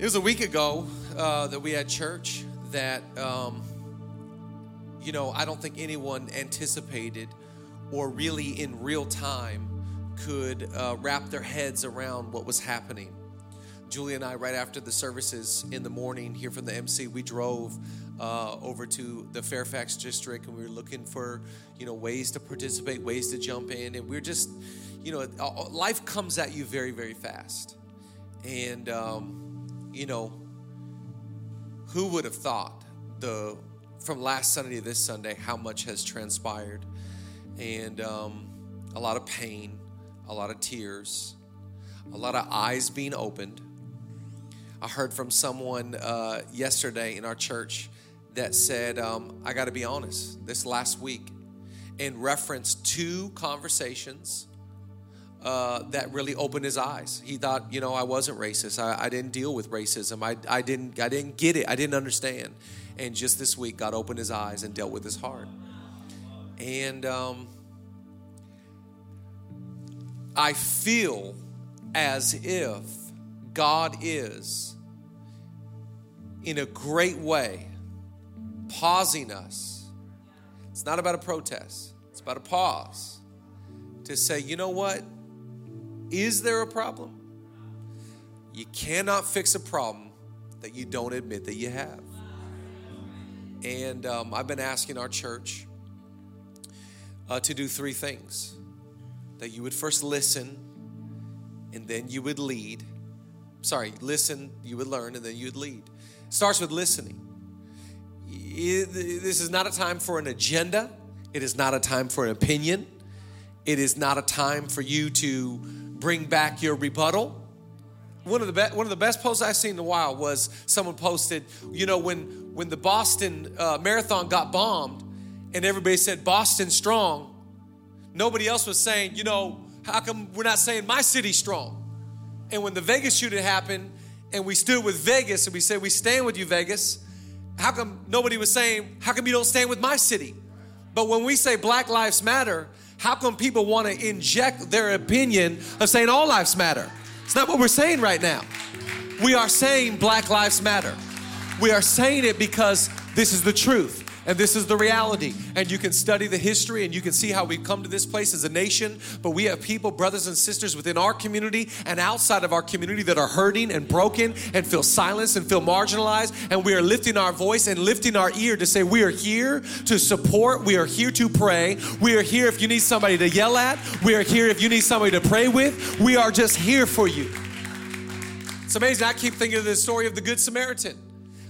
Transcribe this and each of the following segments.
It was a week ago uh, that we had church that, um, you know, I don't think anyone anticipated or really in real time could uh, wrap their heads around what was happening. Julie and I, right after the services in the morning here from the MC, we drove uh, over to the Fairfax district and we were looking for, you know, ways to participate, ways to jump in. And we are just, you know, life comes at you very, very fast. And, um, you know, who would have thought the from last Sunday to this Sunday how much has transpired, and um, a lot of pain, a lot of tears, a lot of eyes being opened. I heard from someone uh, yesterday in our church that said, um, I got to be honest, this last week, in reference to conversations uh, that really opened his eyes. He thought, you know, I wasn't racist. I, I didn't deal with racism. I, I didn't I didn't get it. I didn't understand. And just this week, God opened his eyes and dealt with his heart. And um, I feel as if God is, in a great way, pausing us. It's not about a protest, it's about a pause to say, you know what? Is there a problem? You cannot fix a problem that you don't admit that you have. And um, I've been asking our church uh, to do three things that you would first listen, and then you would lead. Sorry, listen, you would learn, and then you would lead. Starts with listening. This is not a time for an agenda, it is not a time for an opinion, it is not a time for you to bring back your rebuttal. One of the be- one of the best posts I've seen in a while was someone posted, you know, when when the Boston uh, Marathon got bombed, and everybody said Boston strong, nobody else was saying, you know, how come we're not saying my city strong? And when the Vegas shooting happened, and we stood with Vegas, and we said we stand with you, Vegas. How come nobody was saying, how come you don't stand with my city? But when we say Black Lives Matter, how come people want to inject their opinion of saying all lives matter? It's not what we're saying right now. We are saying Black Lives Matter. We are saying it because this is the truth. And this is the reality. And you can study the history and you can see how we've come to this place as a nation. But we have people, brothers and sisters within our community and outside of our community that are hurting and broken and feel silenced and feel marginalized. And we are lifting our voice and lifting our ear to say, We are here to support. We are here to pray. We are here if you need somebody to yell at. We are here if you need somebody to pray with. We are just here for you. It's amazing. I keep thinking of the story of the Good Samaritan.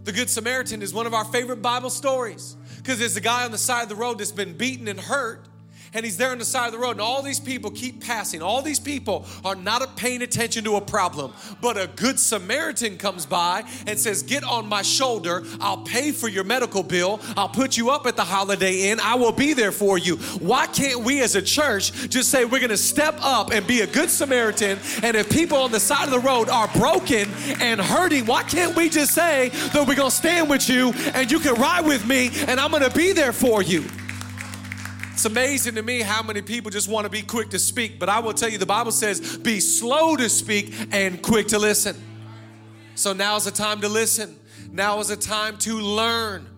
The Good Samaritan is one of our favorite Bible stories because there's a guy on the side of the road that's been beaten and hurt and he's there on the side of the road, and all these people keep passing. All these people are not paying attention to a problem, but a good Samaritan comes by and says, Get on my shoulder. I'll pay for your medical bill. I'll put you up at the Holiday Inn. I will be there for you. Why can't we as a church just say we're gonna step up and be a good Samaritan? And if people on the side of the road are broken and hurting, why can't we just say that we're gonna stand with you and you can ride with me and I'm gonna be there for you? It's amazing to me how many people just want to be quick to speak, but I will tell you the Bible says, be slow to speak and quick to listen. So now is the time to listen. Now is the time to learn.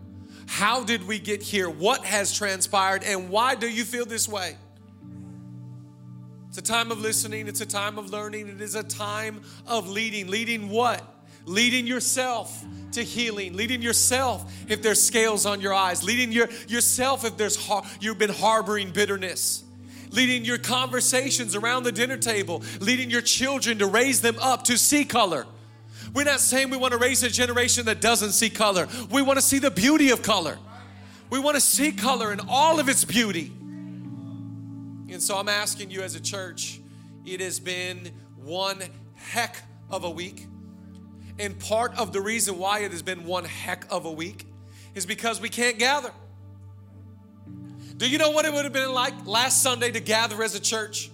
How did we get here? What has transpired? And why do you feel this way? It's a time of listening, it's a time of learning, it is a time of leading. Leading what? Leading yourself to healing, leading yourself if there's scales on your eyes, leading your, yourself if there's har- you've been harboring bitterness, leading your conversations around the dinner table, leading your children to raise them up to see color. We're not saying we want to raise a generation that doesn't see color. We want to see the beauty of color. We want to see color in all of its beauty. And so I'm asking you as a church, it has been one heck of a week. And part of the reason why it has been one heck of a week is because we can't gather. Do you know what it would have been like last Sunday to gather as a church?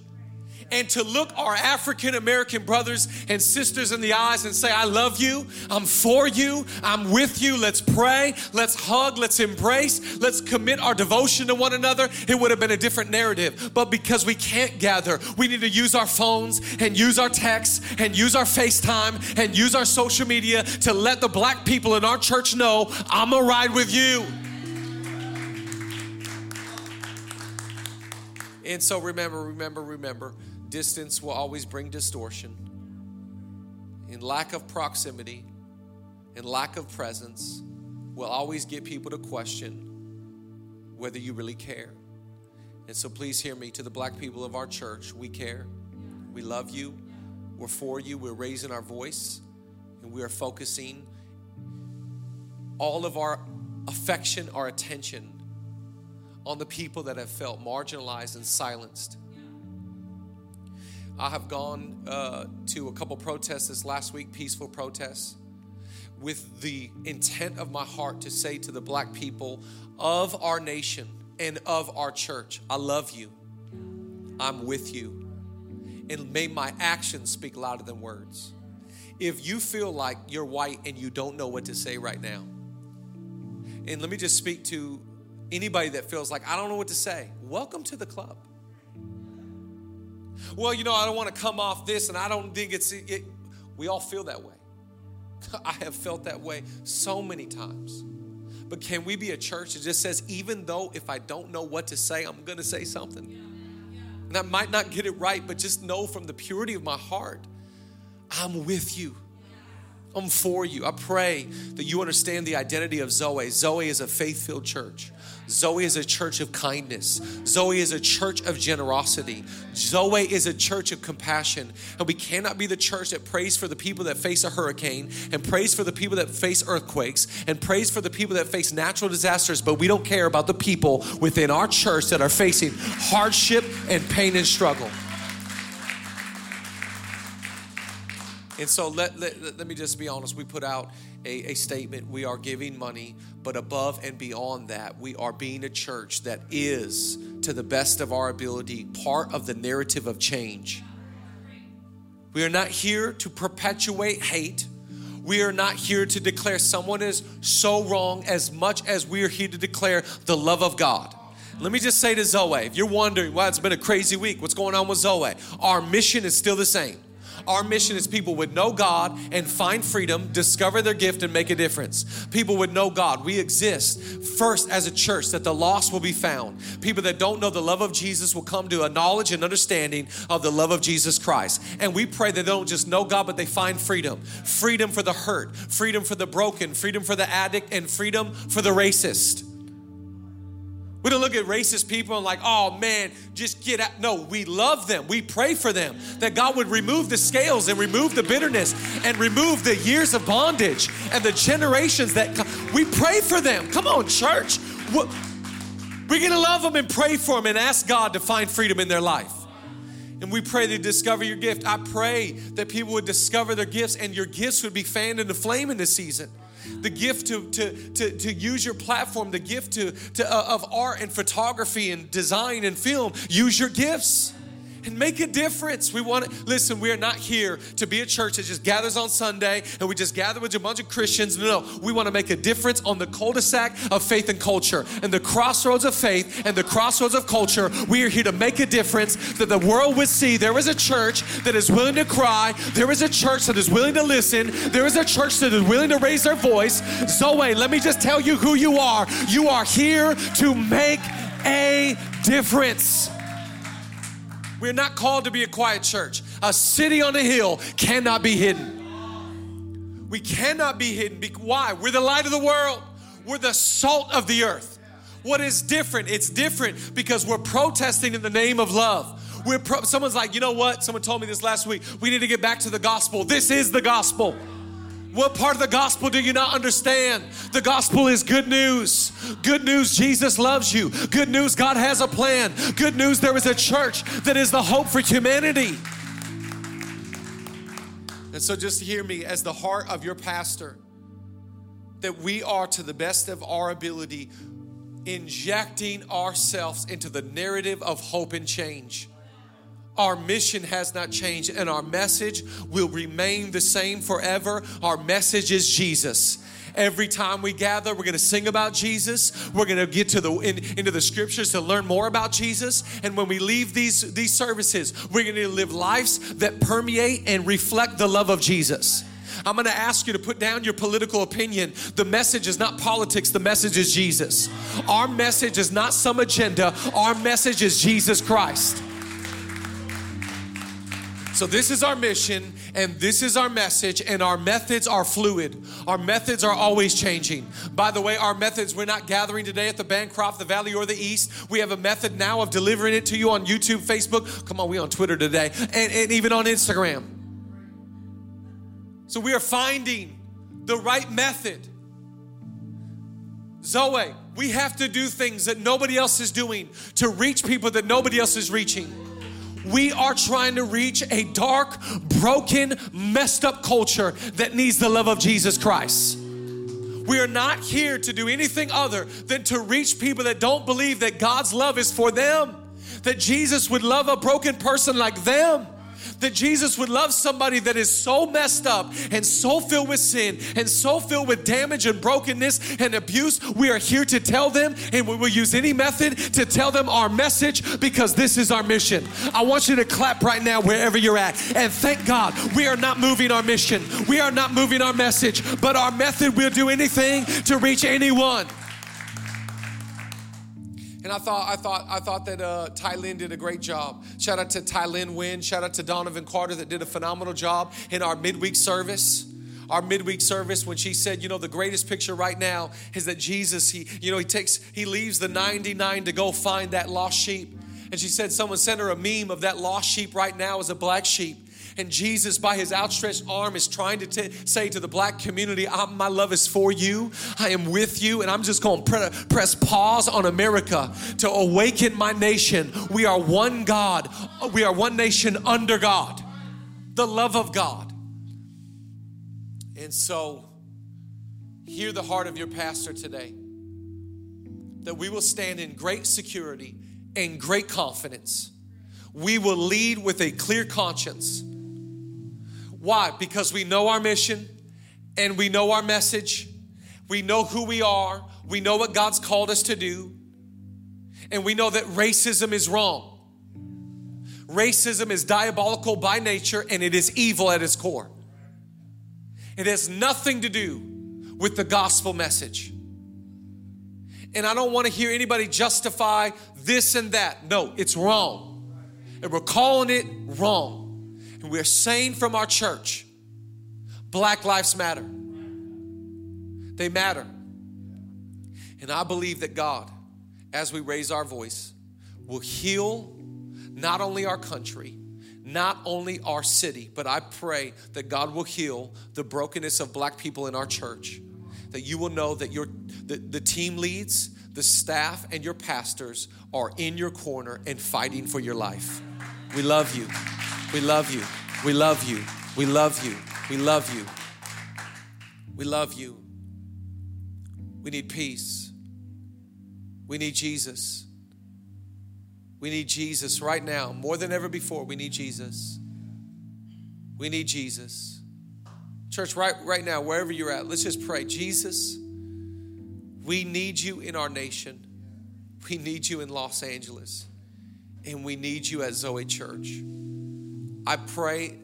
And to look our African American brothers and sisters in the eyes and say, I love you, I'm for you, I'm with you, let's pray, let's hug, let's embrace, let's commit our devotion to one another, it would have been a different narrative. But because we can't gather, we need to use our phones and use our texts and use our FaceTime and use our social media to let the black people in our church know, I'm gonna ride with you. And so remember, remember, remember distance will always bring distortion. And lack of proximity and lack of presence will always get people to question whether you really care. And so please hear me to the black people of our church. We care. We love you. We're for you. We're raising our voice and we are focusing all of our affection, our attention on the people that have felt marginalized and silenced. I have gone uh, to a couple protests this last week, peaceful protests, with the intent of my heart to say to the black people of our nation and of our church, I love you. I'm with you. And may my actions speak louder than words. If you feel like you're white and you don't know what to say right now, and let me just speak to Anybody that feels like, I don't know what to say, welcome to the club. Well, you know, I don't want to come off this and I don't think it's, it. we all feel that way. I have felt that way so many times. But can we be a church that just says, even though if I don't know what to say, I'm going to say something? And I might not get it right, but just know from the purity of my heart, I'm with you. I'm for you. I pray that you understand the identity of Zoe. Zoe is a faith filled church. Zoe is a church of kindness. Zoe is a church of generosity. Zoe is a church of compassion. And we cannot be the church that prays for the people that face a hurricane and prays for the people that face earthquakes and prays for the people that face natural disasters, but we don't care about the people within our church that are facing hardship and pain and struggle. And so let, let, let me just be honest. We put out a, a, statement. We are giving money, but above and beyond that, we are being a church that is, to the best of our ability, part of the narrative of change. We are not here to perpetuate hate. We are not here to declare someone is so wrong as much as we are here to declare the love of God. Let me just say to Zoe, if you're wondering why it's been a crazy week, what's going on with Zoe? Our mission is still the same. Our mission is people would know God and find freedom, discover their gift, and make a difference. People would know God. We exist first as a church that the lost will be found. People that don't know the love of Jesus will come to a knowledge and understanding of the love of Jesus Christ. And we pray that they don't just know God, but they find freedom freedom for the hurt, freedom for the broken, freedom for the addict, and freedom for the racist. We don't look at racist people and like, oh man, just get out. No, we love them. We pray for them that God would remove the scales and remove the bitterness and remove the years of bondage and the generations that we pray for them. Come on, church. We're gonna love them and pray for them and ask God to find freedom in their life. And we pray they discover your gift. I pray that people would discover their gifts and your gifts would be fanned into flame in this season the gift to, to, to, to use your platform, the gift to, to, uh, of art and photography and design and film. Use your gifts and make a difference. We want to listen, we are not here to be a church that just gathers on Sunday and we just gather with a bunch of Christians. No, no, we want to make a difference on the cul-de-sac of faith and culture and the crossroads of faith and the crossroads of culture. We are here to make a difference that the world would see there is a church that is willing to cry, there is a church that is willing to listen, there is a church that is willing to raise their voice. Zoe, let me just tell you who you are. You are here to make a difference. We're not called to be a quiet church. A city on a hill cannot be hidden. We cannot be hidden. Why? We're the light of the world, we're the salt of the earth. What is different? It's different because we're protesting in the name of love. We're pro- someone's like, you know what? Someone told me this last week. We need to get back to the gospel. This is the gospel. What part of the gospel do you not understand? The gospel is good news. Good news, Jesus loves you. Good news, God has a plan. Good news, there is a church that is the hope for humanity. And so just hear me as the heart of your pastor that we are, to the best of our ability, injecting ourselves into the narrative of hope and change. Our mission has not changed, and our message will remain the same forever. Our message is Jesus. Every time we gather, we're going to sing about Jesus. We're going to get to the in, into the scriptures to learn more about Jesus. And when we leave these these services, we're going to live lives that permeate and reflect the love of Jesus. I'm going to ask you to put down your political opinion. The message is not politics, the message is Jesus. Our message is not some agenda, our message is Jesus Christ. So, this is our mission, and this is our message, and our methods are fluid. Our methods are always changing. By the way, our methods, we're not gathering today at the Bancroft, the Valley, or the East. We have a method now of delivering it to you on YouTube, Facebook. Come on, we on Twitter today, and, and even on Instagram. So, we are finding the right method. Zoe, we have to do things that nobody else is doing to reach people that nobody else is reaching. We are trying to reach a dark, broken, messed up culture that needs the love of Jesus Christ. We are not here to do anything other than to reach people that don't believe that God's love is for them, that Jesus would love a broken person like them that Jesus would love somebody that is so messed up and so filled with sin and so filled with damage and brokenness and abuse. We are here to tell them, and we will use any method to tell them our message because this is our mission. I want you to clap right now wherever you're at and thank God we are not moving our mission, we are not moving our message, but our method will do anything to reach anyone. And I thought, I thought, I thought that uh, Ty did a great job. Shout out to Ty Lynn Wynn. Shout out to Donovan Carter that did a phenomenal job in our midweek service our midweek service when she said, you know, the greatest picture right now is that Jesus, he, you know, he takes, he leaves the 99 to go find that lost sheep. And she said, someone sent her a meme of that lost sheep right now as a black sheep. And Jesus, by his outstretched arm, is trying to t- say to the black community, ah, My love is for you. I am with you. And I'm just going to pre- press pause on America to awaken my nation. We are one God, we are one nation under God, the love of God. And so, hear the heart of your pastor today that we will stand in great security and great confidence. We will lead with a clear conscience why? Because we know our mission and we know our message. We know who we are. We know what God's called us to do. And we know that racism is wrong. Racism is diabolical by nature and it is evil at its core. It has nothing to do with the gospel message. And I don't want to hear anybody justify this and that. No, it's wrong. And we're calling it wrong. And we're saying from our church, Black Lives Matter. They matter. And I believe that God, as we raise our voice, will heal not only our country, not only our city, but I pray that God will heal the brokenness of black people in our church. That you will know that your the, the team leads, the staff, and your pastors are in your corner and fighting for your life. We love you. We love you. We love you. We love you. We love you. We love you. We need peace. We need Jesus. We need Jesus right now. More than ever before, we need Jesus. We need Jesus. Church, right, right now, wherever you're at, let's just pray. Jesus, we need you in our nation. We need you in Los Angeles. And we need you at Zoe Church. I pray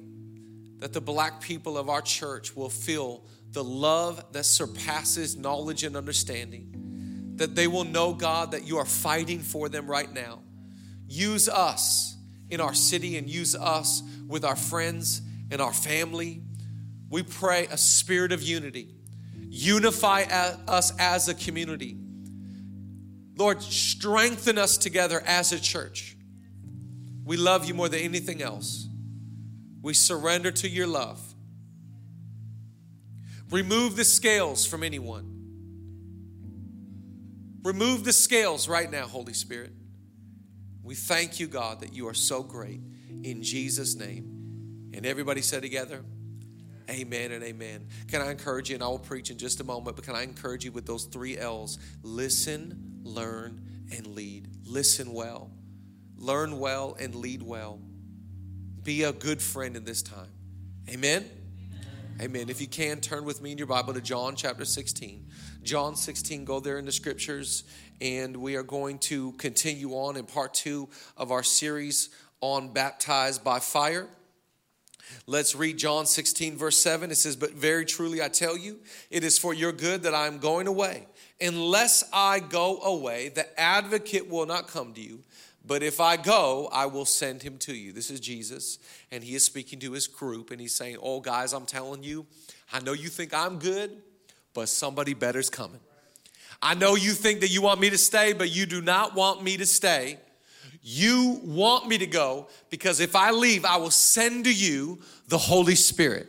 that the black people of our church will feel the love that surpasses knowledge and understanding. That they will know, God, that you are fighting for them right now. Use us in our city and use us with our friends and our family. We pray a spirit of unity. Unify us as a community. Lord, strengthen us together as a church. We love you more than anything else. We surrender to your love. Remove the scales from anyone. Remove the scales right now, Holy Spirit. We thank you, God, that you are so great. In Jesus' name. And everybody said together, Amen and amen. Can I encourage you, and I will preach in just a moment, but can I encourage you with those three L's? Listen, learn, and lead. Listen well, learn well, and lead well. Be a good friend in this time. Amen. Amen. If you can, turn with me in your Bible to John chapter 16. John 16, go there in the scriptures, and we are going to continue on in part two of our series on baptized by fire. Let's read John 16, verse 7. It says, But very truly I tell you, it is for your good that I am going away. Unless I go away, the advocate will not come to you. But if I go, I will send him to you. This is Jesus, and he is speaking to his group, and he's saying, Oh, guys, I'm telling you, I know you think I'm good, but somebody better's coming. I know you think that you want me to stay, but you do not want me to stay. You want me to go because if I leave, I will send to you the Holy Spirit.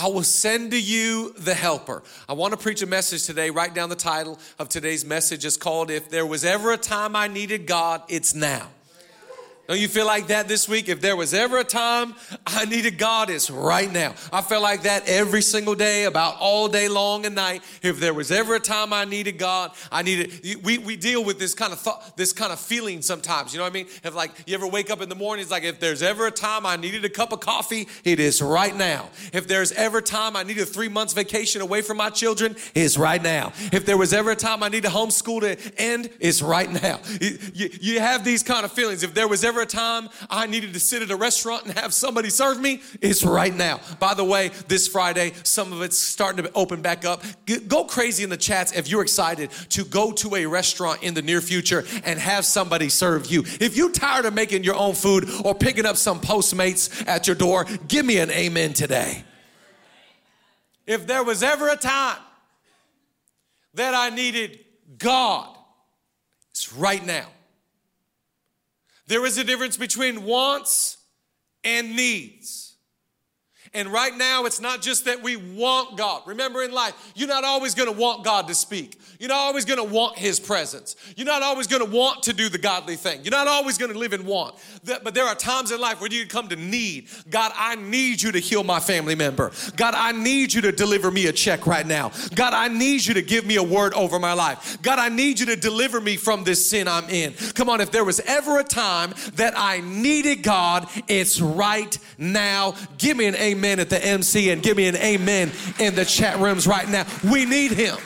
I will send to you the helper. I want to preach a message today. Write down the title of today's message. It's called If There Was Ever a Time I Needed God, It's Now. Don't you feel like that this week? If there was ever a time I needed God, it's right now. I feel like that every single day, about all day long and night. If there was ever a time I needed God, I needed. We, we deal with this kind of thought, this kind of feeling sometimes. You know what I mean? If like you ever wake up in the morning, it's like if there's ever a time I needed a cup of coffee, it is right now. If there's ever a time I needed a three months vacation away from my children, it's right now. If there was ever a time I needed homeschool to end, it's right now. You, you, you have these kind of feelings. If there was ever a time I needed to sit at a restaurant and have somebody serve me, it's right now. By the way, this Friday, some of it's starting to open back up. Go crazy in the chats if you're excited to go to a restaurant in the near future and have somebody serve you. If you're tired of making your own food or picking up some Postmates at your door, give me an amen today. If there was ever a time that I needed God, it's right now. There is a difference between wants and needs. And right now, it's not just that we want God. Remember in life, you're not always gonna want God to speak. You're not always gonna want His presence. You're not always gonna want to do the godly thing. You're not always gonna live in want. But there are times in life where you come to need. God, I need you to heal my family member. God, I need you to deliver me a check right now. God, I need you to give me a word over my life. God, I need you to deliver me from this sin I'm in. Come on, if there was ever a time that I needed God, it's right now. Give me an amen at the MC and give me an amen in the chat rooms right now. We need Him.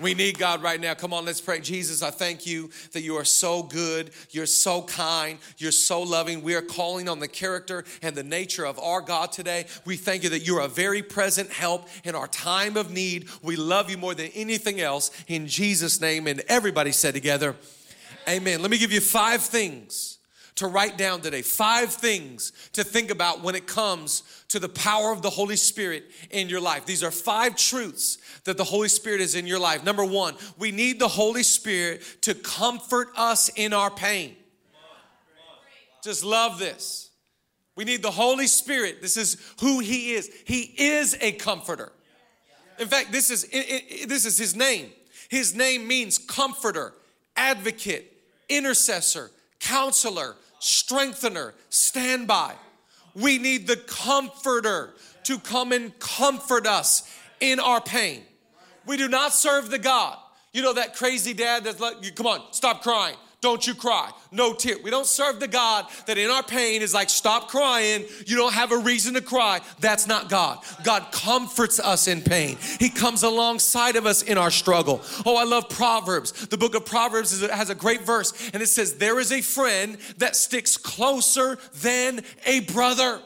We need God right now. Come on, let's pray. Jesus, I thank you that you are so good. You're so kind. You're so loving. We are calling on the character and the nature of our God today. We thank you that you're a very present help in our time of need. We love you more than anything else. In Jesus' name. And everybody said together, Amen. Let me give you five things to write down today. Five things to think about when it comes to the power of the Holy Spirit in your life. These are five truths that the Holy Spirit is in your life. Number one, we need the Holy Spirit to comfort us in our pain. Just love this. We need the Holy Spirit. This is who He is. He is a comforter. In fact, this is, this is His name. His name means comforter, advocate, intercessor, counselor, strengthener, standby. We need the comforter to come and comfort us in our pain. We do not serve the God. You know that crazy dad that's like, come on, stop crying. Don't you cry. No tear. We don't serve the God that in our pain is like, stop crying. You don't have a reason to cry. That's not God. God comforts us in pain. He comes alongside of us in our struggle. Oh, I love Proverbs. The book of Proverbs has a great verse, and it says, There is a friend that sticks closer than a brother.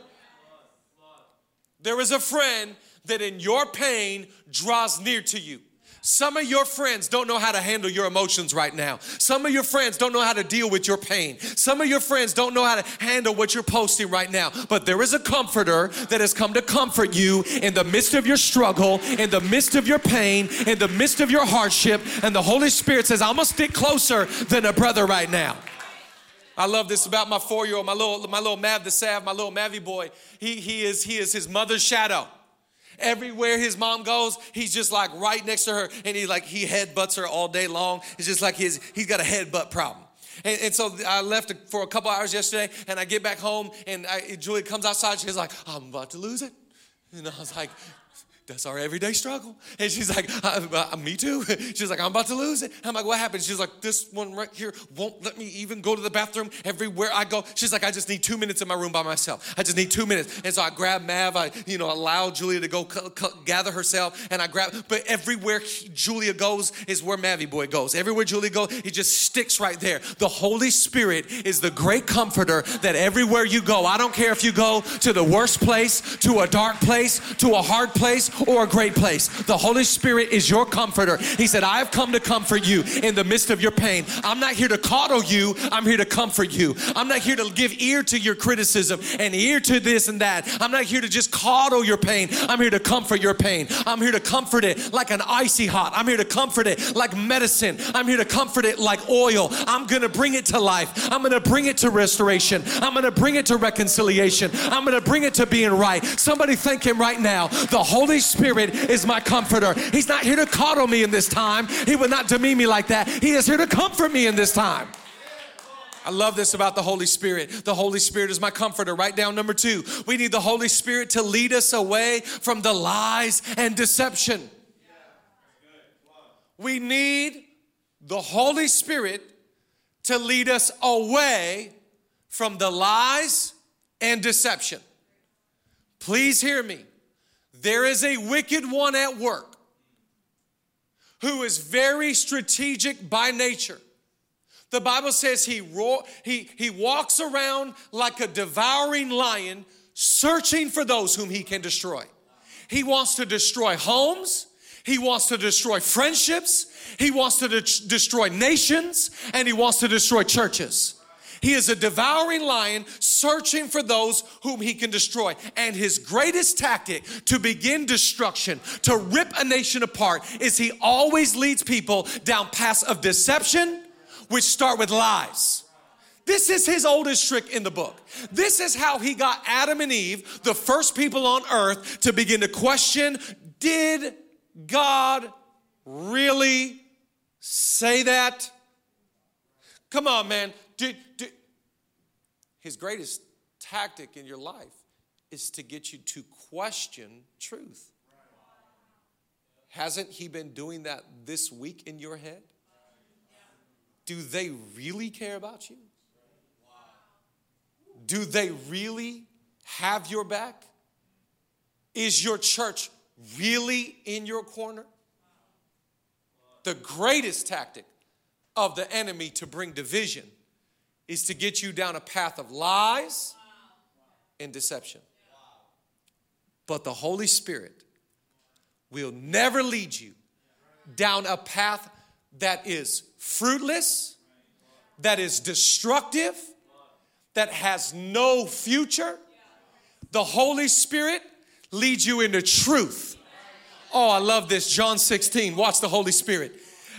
There is a friend that in your pain draws near to you. Some of your friends don't know how to handle your emotions right now. Some of your friends don't know how to deal with your pain. Some of your friends don't know how to handle what you're posting right now. But there is a comforter that has come to comfort you in the midst of your struggle, in the midst of your pain, in the midst of your hardship. And the Holy Spirit says, I'm gonna stick closer than a brother right now. I love this about my four-year-old, my little, my little Mav the Sav, my little Mavy boy. He, he is he is his mother's shadow. Everywhere his mom goes, he's just like right next to her, and he like he headbutts her all day long. It's just like his he's got a headbutt problem. And, and, so I left for a couple hours yesterday, and I get back home, and I, Julie comes outside. She's like, "I'm about to lose it," and I was like, that's our everyday struggle. And she's like, uh, uh, me too. She's like, I'm about to lose it. I'm like, what happened? She's like, this one right here won't let me even go to the bathroom everywhere I go. She's like, I just need two minutes in my room by myself. I just need two minutes. And so I grab Mav. I, you know, allow Julia to go c- c- gather herself. And I grab, but everywhere Julia goes is where Mavie boy goes. Everywhere Julia goes, he just sticks right there. The Holy Spirit is the great comforter that everywhere you go, I don't care if you go to the worst place, to a dark place, to a hard place, or a great place. The Holy Spirit is your comforter. He said, I have come to comfort you in the midst of your pain. I'm not here to coddle you, I'm here to comfort you. I'm not here to give ear to your criticism and ear to this and that. I'm not here to just coddle your pain. I'm here to comfort your pain. I'm here to comfort it like an icy hot. I'm here to comfort it like medicine. I'm here to comfort it like oil. I'm going to bring it to life. I'm going to bring it to restoration. I'm going to bring it to reconciliation. I'm going to bring it to being right. Somebody thank him right now. The Holy Spirit is my comforter. He's not here to coddle me in this time. He would not demean me like that. He is here to comfort me in this time. I love this about the Holy Spirit. The Holy Spirit is my comforter. Write down number two. We need the Holy Spirit to lead us away from the lies and deception. We need the Holy Spirit to lead us away from the lies and deception. Please hear me. There is a wicked one at work who is very strategic by nature. The Bible says he, ro- he, he walks around like a devouring lion, searching for those whom he can destroy. He wants to destroy homes, he wants to destroy friendships, he wants to de- destroy nations, and he wants to destroy churches. He is a devouring lion searching for those whom he can destroy. And his greatest tactic to begin destruction, to rip a nation apart, is he always leads people down paths of deception, which start with lies. This is his oldest trick in the book. This is how he got Adam and Eve, the first people on earth, to begin to question did God really say that? Come on, man. Did, did, his greatest tactic in your life is to get you to question truth. Hasn't he been doing that this week in your head? Do they really care about you? Do they really have your back? Is your church really in your corner? The greatest tactic of the enemy to bring division is to get you down a path of lies and deception. But the Holy Spirit will never lead you down a path that is fruitless, that is destructive, that has no future. The Holy Spirit leads you into truth. Oh, I love this. John 16. Watch the Holy Spirit.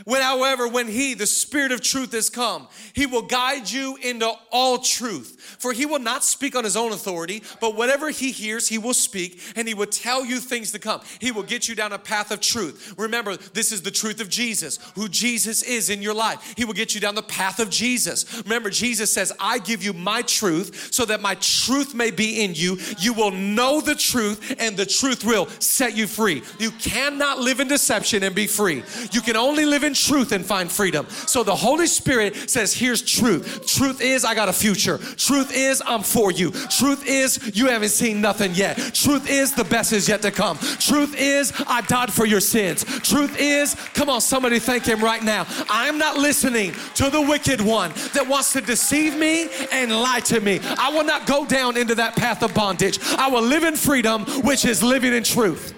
When, however, when He, the Spirit of truth, has come, He will guide you into all truth. For He will not speak on His own authority, but whatever He hears, He will speak, and He will tell you things to come. He will get you down a path of truth. Remember, this is the truth of Jesus, who Jesus is in your life. He will get you down the path of Jesus. Remember, Jesus says, I give you my truth so that my truth may be in you. You will know the truth, and the truth will set you free. You cannot live in deception and be free. You can only live in truth and find freedom. So the Holy Spirit says, Here's truth. Truth is, I got a future. Truth is, I'm for you. Truth is, you haven't seen nothing yet. Truth is, the best is yet to come. Truth is, I died for your sins. Truth is, come on, somebody thank Him right now. I'm not listening to the wicked one that wants to deceive me and lie to me. I will not go down into that path of bondage. I will live in freedom, which is living in truth.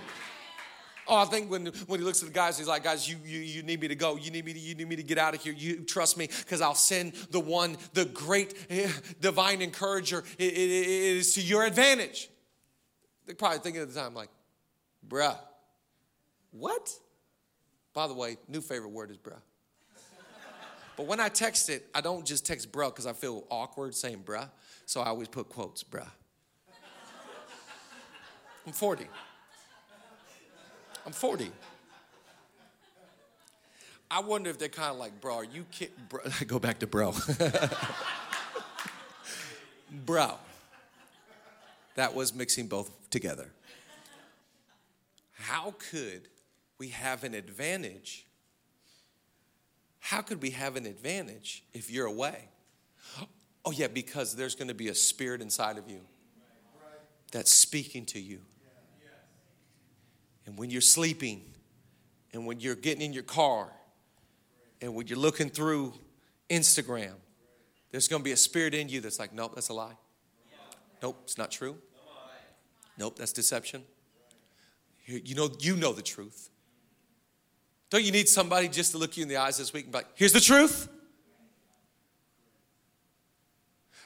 Oh, I think when, when he looks at the guys, he's like, guys, you, you, you need me to go. You need me to, you need me to get out of here. You trust me because I'll send the one, the great eh, divine encourager. It, it, it is to your advantage. They're probably thinking at the time, like, bruh, what? By the way, new favorite word is bruh. But when I text it, I don't just text bruh because I feel awkward saying bruh. So I always put quotes, bruh. I'm 40. I'm 40. I wonder if they're kind of like, bro, are you kidding? Go back to bro. bro. That was mixing both together. how could we have an advantage? How could we have an advantage if you're away? Oh, yeah, because there's going to be a spirit inside of you that's speaking to you. And when you're sleeping, and when you're getting in your car, and when you're looking through Instagram, there's going to be a spirit in you that's like, nope, that's a lie. Nope, it's not true. Nope, that's deception. You know, you know the truth. Don't you need somebody just to look you in the eyes this week and be like, here's the truth?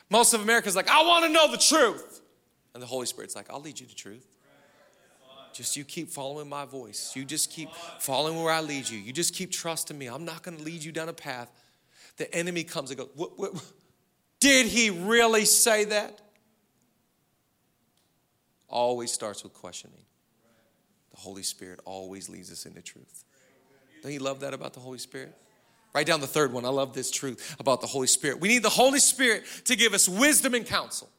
Most of America's like, I want to know the truth. And the Holy Spirit's like, I'll lead you to truth. Just you keep following my voice. You just keep following where I lead you. You just keep trusting me. I'm not going to lead you down a path. The enemy comes and goes, what, what, Did he really say that? Always starts with questioning. The Holy Spirit always leads us into truth. Don't you love that about the Holy Spirit? Write down the third one. I love this truth about the Holy Spirit. We need the Holy Spirit to give us wisdom and counsel.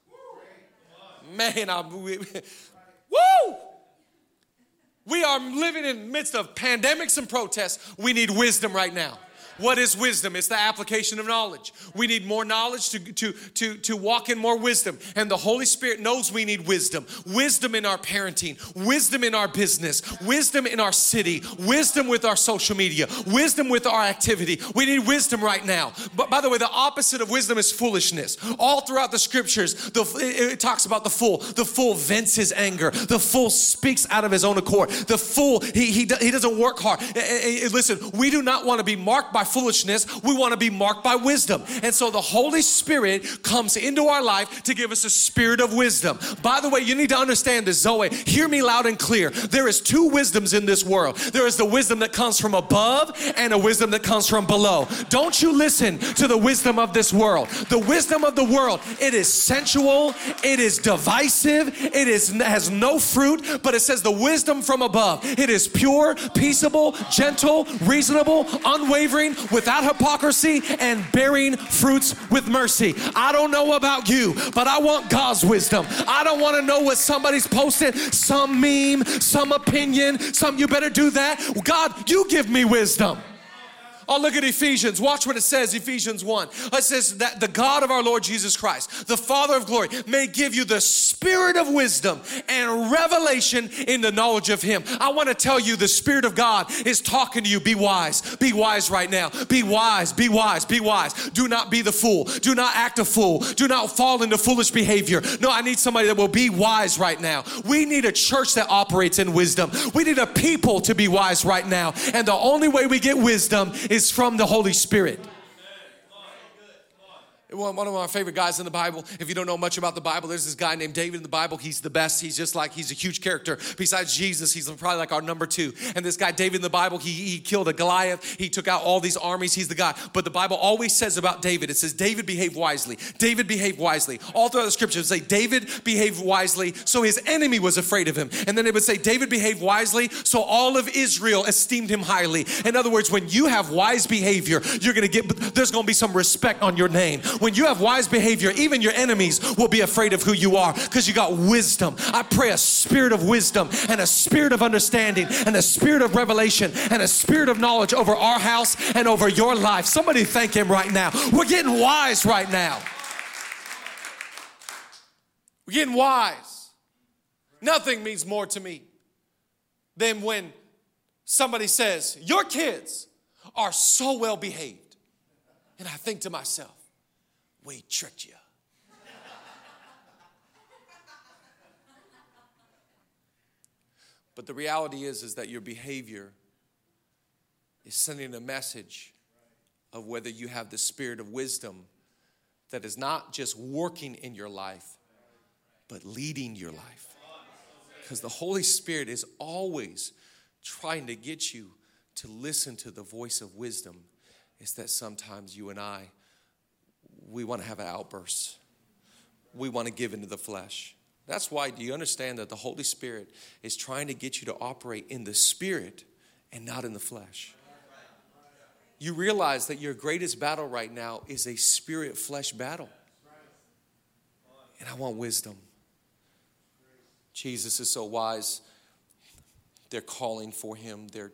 Man, we, woo! We are living in the midst of pandemics and protests. We need wisdom right now. What is wisdom? It's the application of knowledge. We need more knowledge to, to, to, to walk in more wisdom. And the Holy Spirit knows we need wisdom. Wisdom in our parenting, wisdom in our business, wisdom in our city, wisdom with our social media, wisdom with our activity. We need wisdom right now. But by the way, the opposite of wisdom is foolishness. All throughout the scriptures, the, it, it talks about the fool. The fool vents his anger. The fool speaks out of his own accord. The fool, he, he, he doesn't work hard. Eh, eh, eh, listen, we do not want to be marked by foolishness. We want to be marked by wisdom. And so the Holy Spirit comes into our life to give us a spirit of wisdom. By the way, you need to understand this, Zoe. Hear me loud and clear. There is two wisdoms in this world. There is the wisdom that comes from above and a wisdom that comes from below. Don't you listen to the wisdom of this world. The wisdom of the world, it is sensual, it is divisive, it is has no fruit, but it says the wisdom from above. It is pure, peaceable, gentle, reasonable, unwavering, without hypocrisy and bearing fruits with mercy. I don't know about you, but I want God's wisdom. I don't want to know what somebody's posted, some meme, some opinion, some you better do that. God, you give me wisdom. Oh, look at Ephesians. Watch what it says, Ephesians 1. It says that the God of our Lord Jesus Christ, the Father of glory, may give you the spirit of wisdom and revelation in the knowledge of Him. I want to tell you the Spirit of God is talking to you. Be wise. Be wise right now. Be wise. Be wise. Be wise. Do not be the fool. Do not act a fool. Do not fall into foolish behavior. No, I need somebody that will be wise right now. We need a church that operates in wisdom. We need a people to be wise right now. And the only way we get wisdom is from the Holy Spirit one of my favorite guys in the Bible. If you don't know much about the Bible, there's this guy named David in the Bible. He's the best. He's just like, he's a huge character. Besides Jesus, he's probably like our number two. And this guy, David in the Bible, he, he killed a Goliath. He took out all these armies. He's the guy. But the Bible always says about David, it says, David behaved wisely. David behaved wisely. All throughout the scriptures, say, David behaved wisely, so his enemy was afraid of him. And then it would say, David behaved wisely, so all of Israel esteemed him highly. In other words, when you have wise behavior, you're going to get, there's going to be some respect on your name. When you have wise behavior, even your enemies will be afraid of who you are because you got wisdom. I pray a spirit of wisdom and a spirit of understanding and a spirit of revelation and a spirit of knowledge over our house and over your life. Somebody thank Him right now. We're getting wise right now. We're getting wise. Nothing means more to me than when somebody says, Your kids are so well behaved. And I think to myself, we tricked you. but the reality is is that your behavior is sending a message of whether you have the spirit of wisdom that is not just working in your life but leading your life because the holy spirit is always trying to get you to listen to the voice of wisdom it's that sometimes you and i we want to have an outburst. We want to give into the flesh. That's why, do you understand that the Holy Spirit is trying to get you to operate in the Spirit and not in the flesh? You realize that your greatest battle right now is a spirit flesh battle. And I want wisdom. Jesus is so wise. they're calling for him, they're,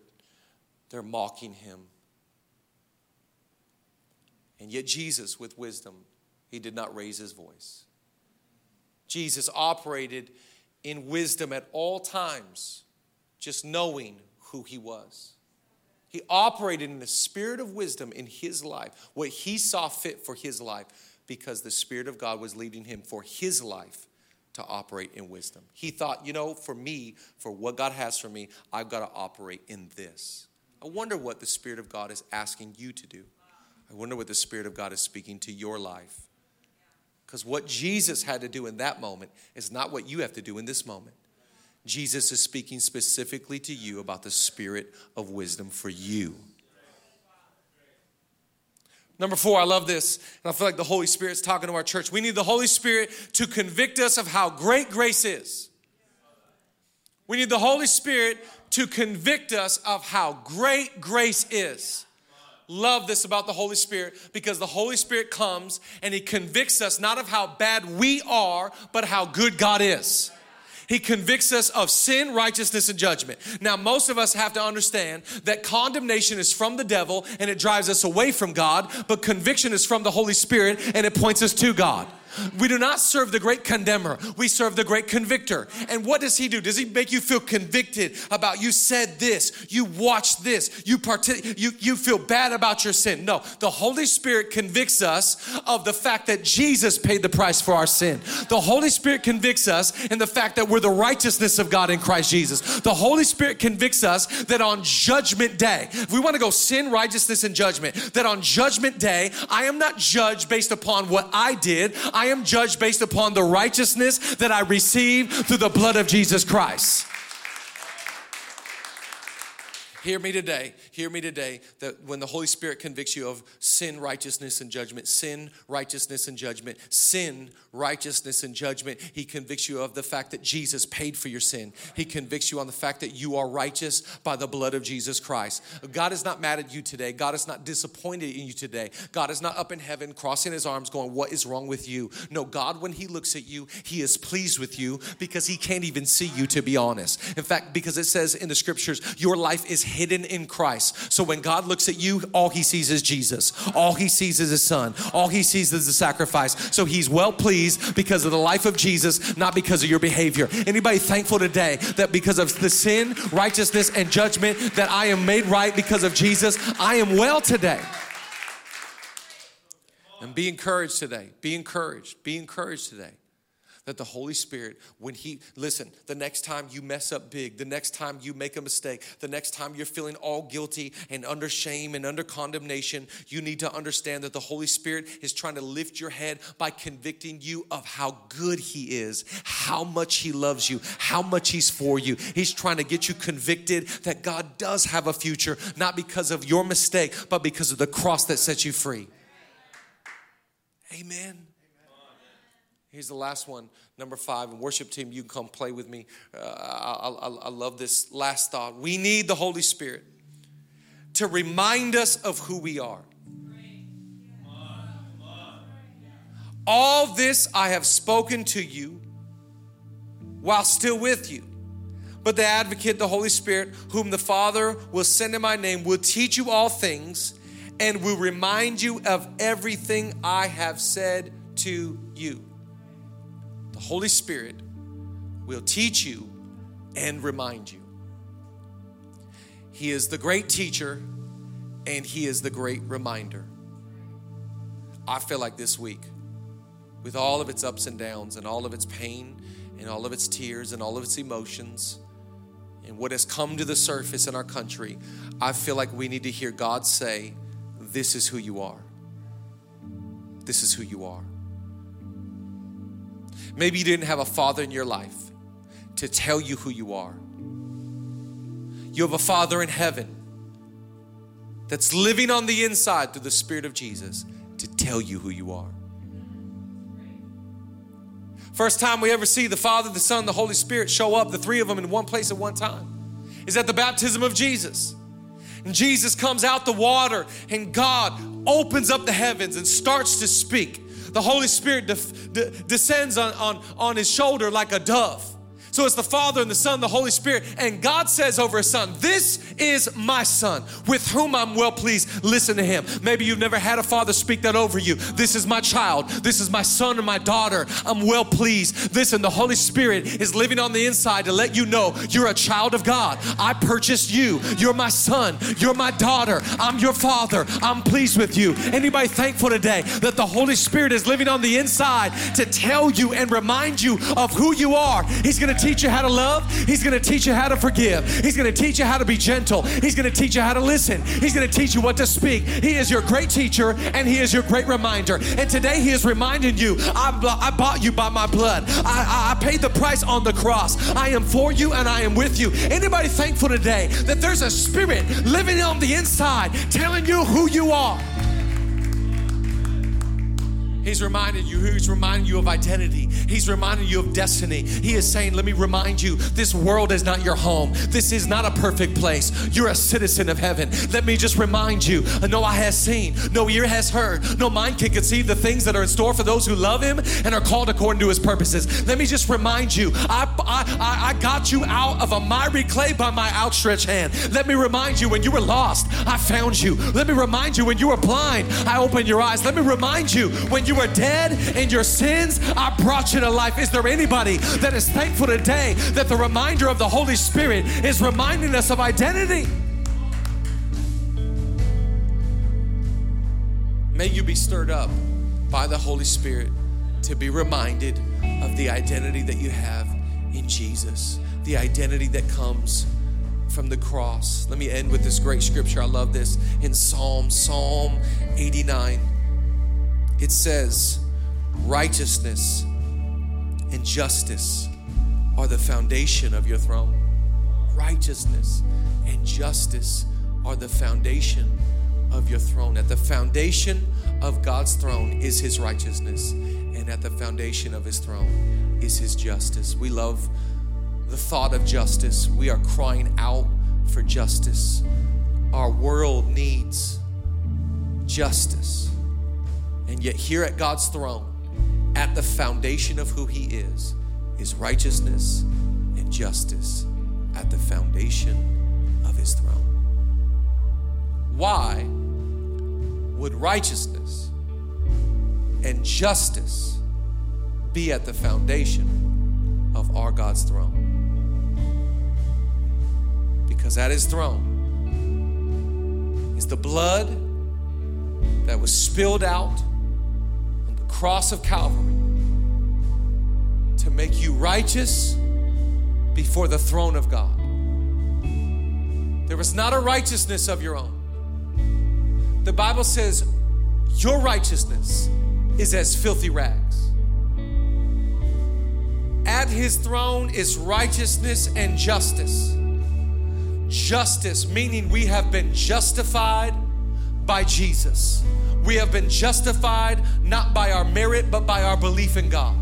they're mocking him. And yet, Jesus, with wisdom, he did not raise his voice. Jesus operated in wisdom at all times, just knowing who he was. He operated in the spirit of wisdom in his life, what he saw fit for his life, because the Spirit of God was leading him for his life to operate in wisdom. He thought, you know, for me, for what God has for me, I've got to operate in this. I wonder what the Spirit of God is asking you to do. I wonder what the Spirit of God is speaking to your life. Because what Jesus had to do in that moment is not what you have to do in this moment. Jesus is speaking specifically to you about the spirit of wisdom for you. Number four, I love this, and I feel like the Holy Spirit's talking to our church. We need the Holy Spirit to convict us of how great grace is. We need the Holy Spirit to convict us of how great grace is love this about the Holy Spirit because the Holy Spirit comes and He convicts us not of how bad we are, but how good God is. He convicts us of sin, righteousness, and judgment. Now, most of us have to understand that condemnation is from the devil and it drives us away from God, but conviction is from the Holy Spirit and it points us to God. We do not serve the great condemner. We serve the great convictor. And what does he do? Does he make you feel convicted about you said this, you watched this, you part- you you feel bad about your sin? No. The Holy Spirit convicts us of the fact that Jesus paid the price for our sin. The Holy Spirit convicts us in the fact that we're the righteousness of God in Christ Jesus. The Holy Spirit convicts us that on judgment day, if we want to go sin, righteousness, and judgment, that on judgment day, I am not judged based upon what I did. I am judged based upon the righteousness that I receive through the blood of Jesus Christ. Hear me today. Hear me today that when the Holy Spirit convicts you of sin, righteousness, and judgment, sin, righteousness, and judgment, sin, righteousness, and judgment, He convicts you of the fact that Jesus paid for your sin. He convicts you on the fact that you are righteous by the blood of Jesus Christ. God is not mad at you today. God is not disappointed in you today. God is not up in heaven crossing His arms going, What is wrong with you? No, God, when He looks at you, He is pleased with you because He can't even see you, to be honest. In fact, because it says in the scriptures, your life is hidden in Christ. So when God looks at you, all he sees is Jesus. All he sees is his son. All he sees is the sacrifice. So he's well pleased because of the life of Jesus, not because of your behavior. Anybody thankful today that because of the sin, righteousness, and judgment that I am made right because of Jesus, I am well today. And be encouraged today. Be encouraged. Be encouraged today that the Holy Spirit, when He, listen, the next time you mess up big, the next time you make a mistake, the next time you're feeling all guilty and under shame and under condemnation, you need to understand that the Holy Spirit is trying to lift your head by convicting you of how good He is, how much He loves you, how much He's for you. He's trying to get you convicted that God does have a future, not because of your mistake, but because of the cross that sets you free. Amen. Here's the last one, number five. And worship team, you can come play with me. Uh, I, I, I love this last thought. We need the Holy Spirit to remind us of who we are. All this I have spoken to you while still with you. But the advocate, the Holy Spirit, whom the Father will send in my name, will teach you all things and will remind you of everything I have said to you. The Holy Spirit will teach you and remind you. He is the great teacher and He is the great reminder. I feel like this week, with all of its ups and downs, and all of its pain, and all of its tears, and all of its emotions, and what has come to the surface in our country, I feel like we need to hear God say, This is who you are. This is who you are. Maybe you didn't have a father in your life to tell you who you are. You have a father in heaven that's living on the inside through the Spirit of Jesus to tell you who you are. First time we ever see the Father, the Son, the Holy Spirit show up, the three of them in one place at one time, is at the baptism of Jesus. And Jesus comes out the water, and God opens up the heavens and starts to speak. The Holy Spirit de- de- descends on, on, on his shoulder like a dove. So it's the Father and the Son, the Holy Spirit. And God says over his son, This is my son with whom I'm well pleased. Listen to him. Maybe you've never had a father speak that over you. This is my child. This is my son and my daughter. I'm well pleased. Listen, the Holy Spirit is living on the inside to let you know you're a child of God. I purchased you. You're my son. You're my daughter. I'm your father. I'm pleased with you. Anybody thankful today that the Holy Spirit is living on the inside to tell you and remind you of who you are? He's going to teach you how to love. He's going to teach you how to forgive. He's going to teach you how to be gentle. He's going to teach you how to listen. He's going to teach you what to speak. He is your great teacher and He is your great reminder. And today He is reminding you I, I bought you by my blood. I, I, I paid the price on the cross. I am for you and I am with you. Anybody thankful today that there's a spirit living on the inside telling you who you are? He's reminding you, he's reminding you of identity. He's reminding you of destiny. He is saying, Let me remind you, this world is not your home. This is not a perfect place. You're a citizen of heaven. Let me just remind you, no eye has seen, no ear has heard, no mind can conceive the things that are in store for those who love him and are called according to his purposes. Let me just remind you, I, I, I got you out of a miry clay by my outstretched hand. Let me remind you, when you were lost, I found you. Let me remind you, when you were blind, I opened your eyes. Let me remind you, when you were dead in your sins, I brought you to life. Is there anybody that is thankful today that the reminder of the Holy Spirit is reminding us of identity? May you be stirred up by the Holy Spirit to be reminded of the identity that you have in Jesus, the identity that comes from the cross. Let me end with this great scripture. I love this in Psalm, Psalm 89 it says, righteousness and justice are the foundation of your throne. Righteousness and justice are the foundation of your throne. At the foundation of God's throne is His righteousness, and at the foundation of His throne is His justice. We love the thought of justice. We are crying out for justice. Our world needs justice. And yet, here at God's throne, at the foundation of who He is, is righteousness and justice at the foundation of His throne. Why would righteousness and justice be at the foundation of our God's throne? Because at His throne is the blood that was spilled out cross of Calvary to make you righteous before the throne of God. There was not a righteousness of your own. The Bible says your righteousness is as filthy rags. At his throne is righteousness and justice. Justice, meaning we have been justified by Jesus. We have been justified not by our merit, but by our belief in God.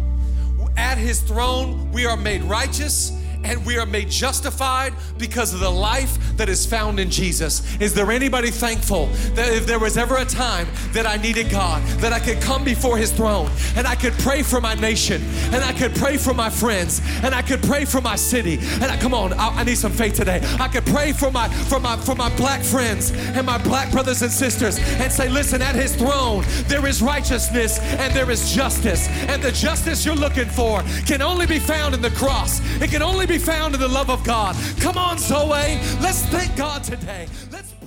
At His throne, we are made righteous and we are made justified because of the life that is found in Jesus. Is there anybody thankful that if there was ever a time that I needed God, that I could come before His throne and I could pray for my nation and I could pray for my friends and I could pray for my city? And I come on, I, I need some faith today. I could pray for my for my for my black friends and my black brothers and sisters and say, listen, at His throne there is righteousness and there is justice, and the justice you're looking for can only be found in the cross. It can only be found in the love of God. Come on, Zoe. Let's thank God today. Let's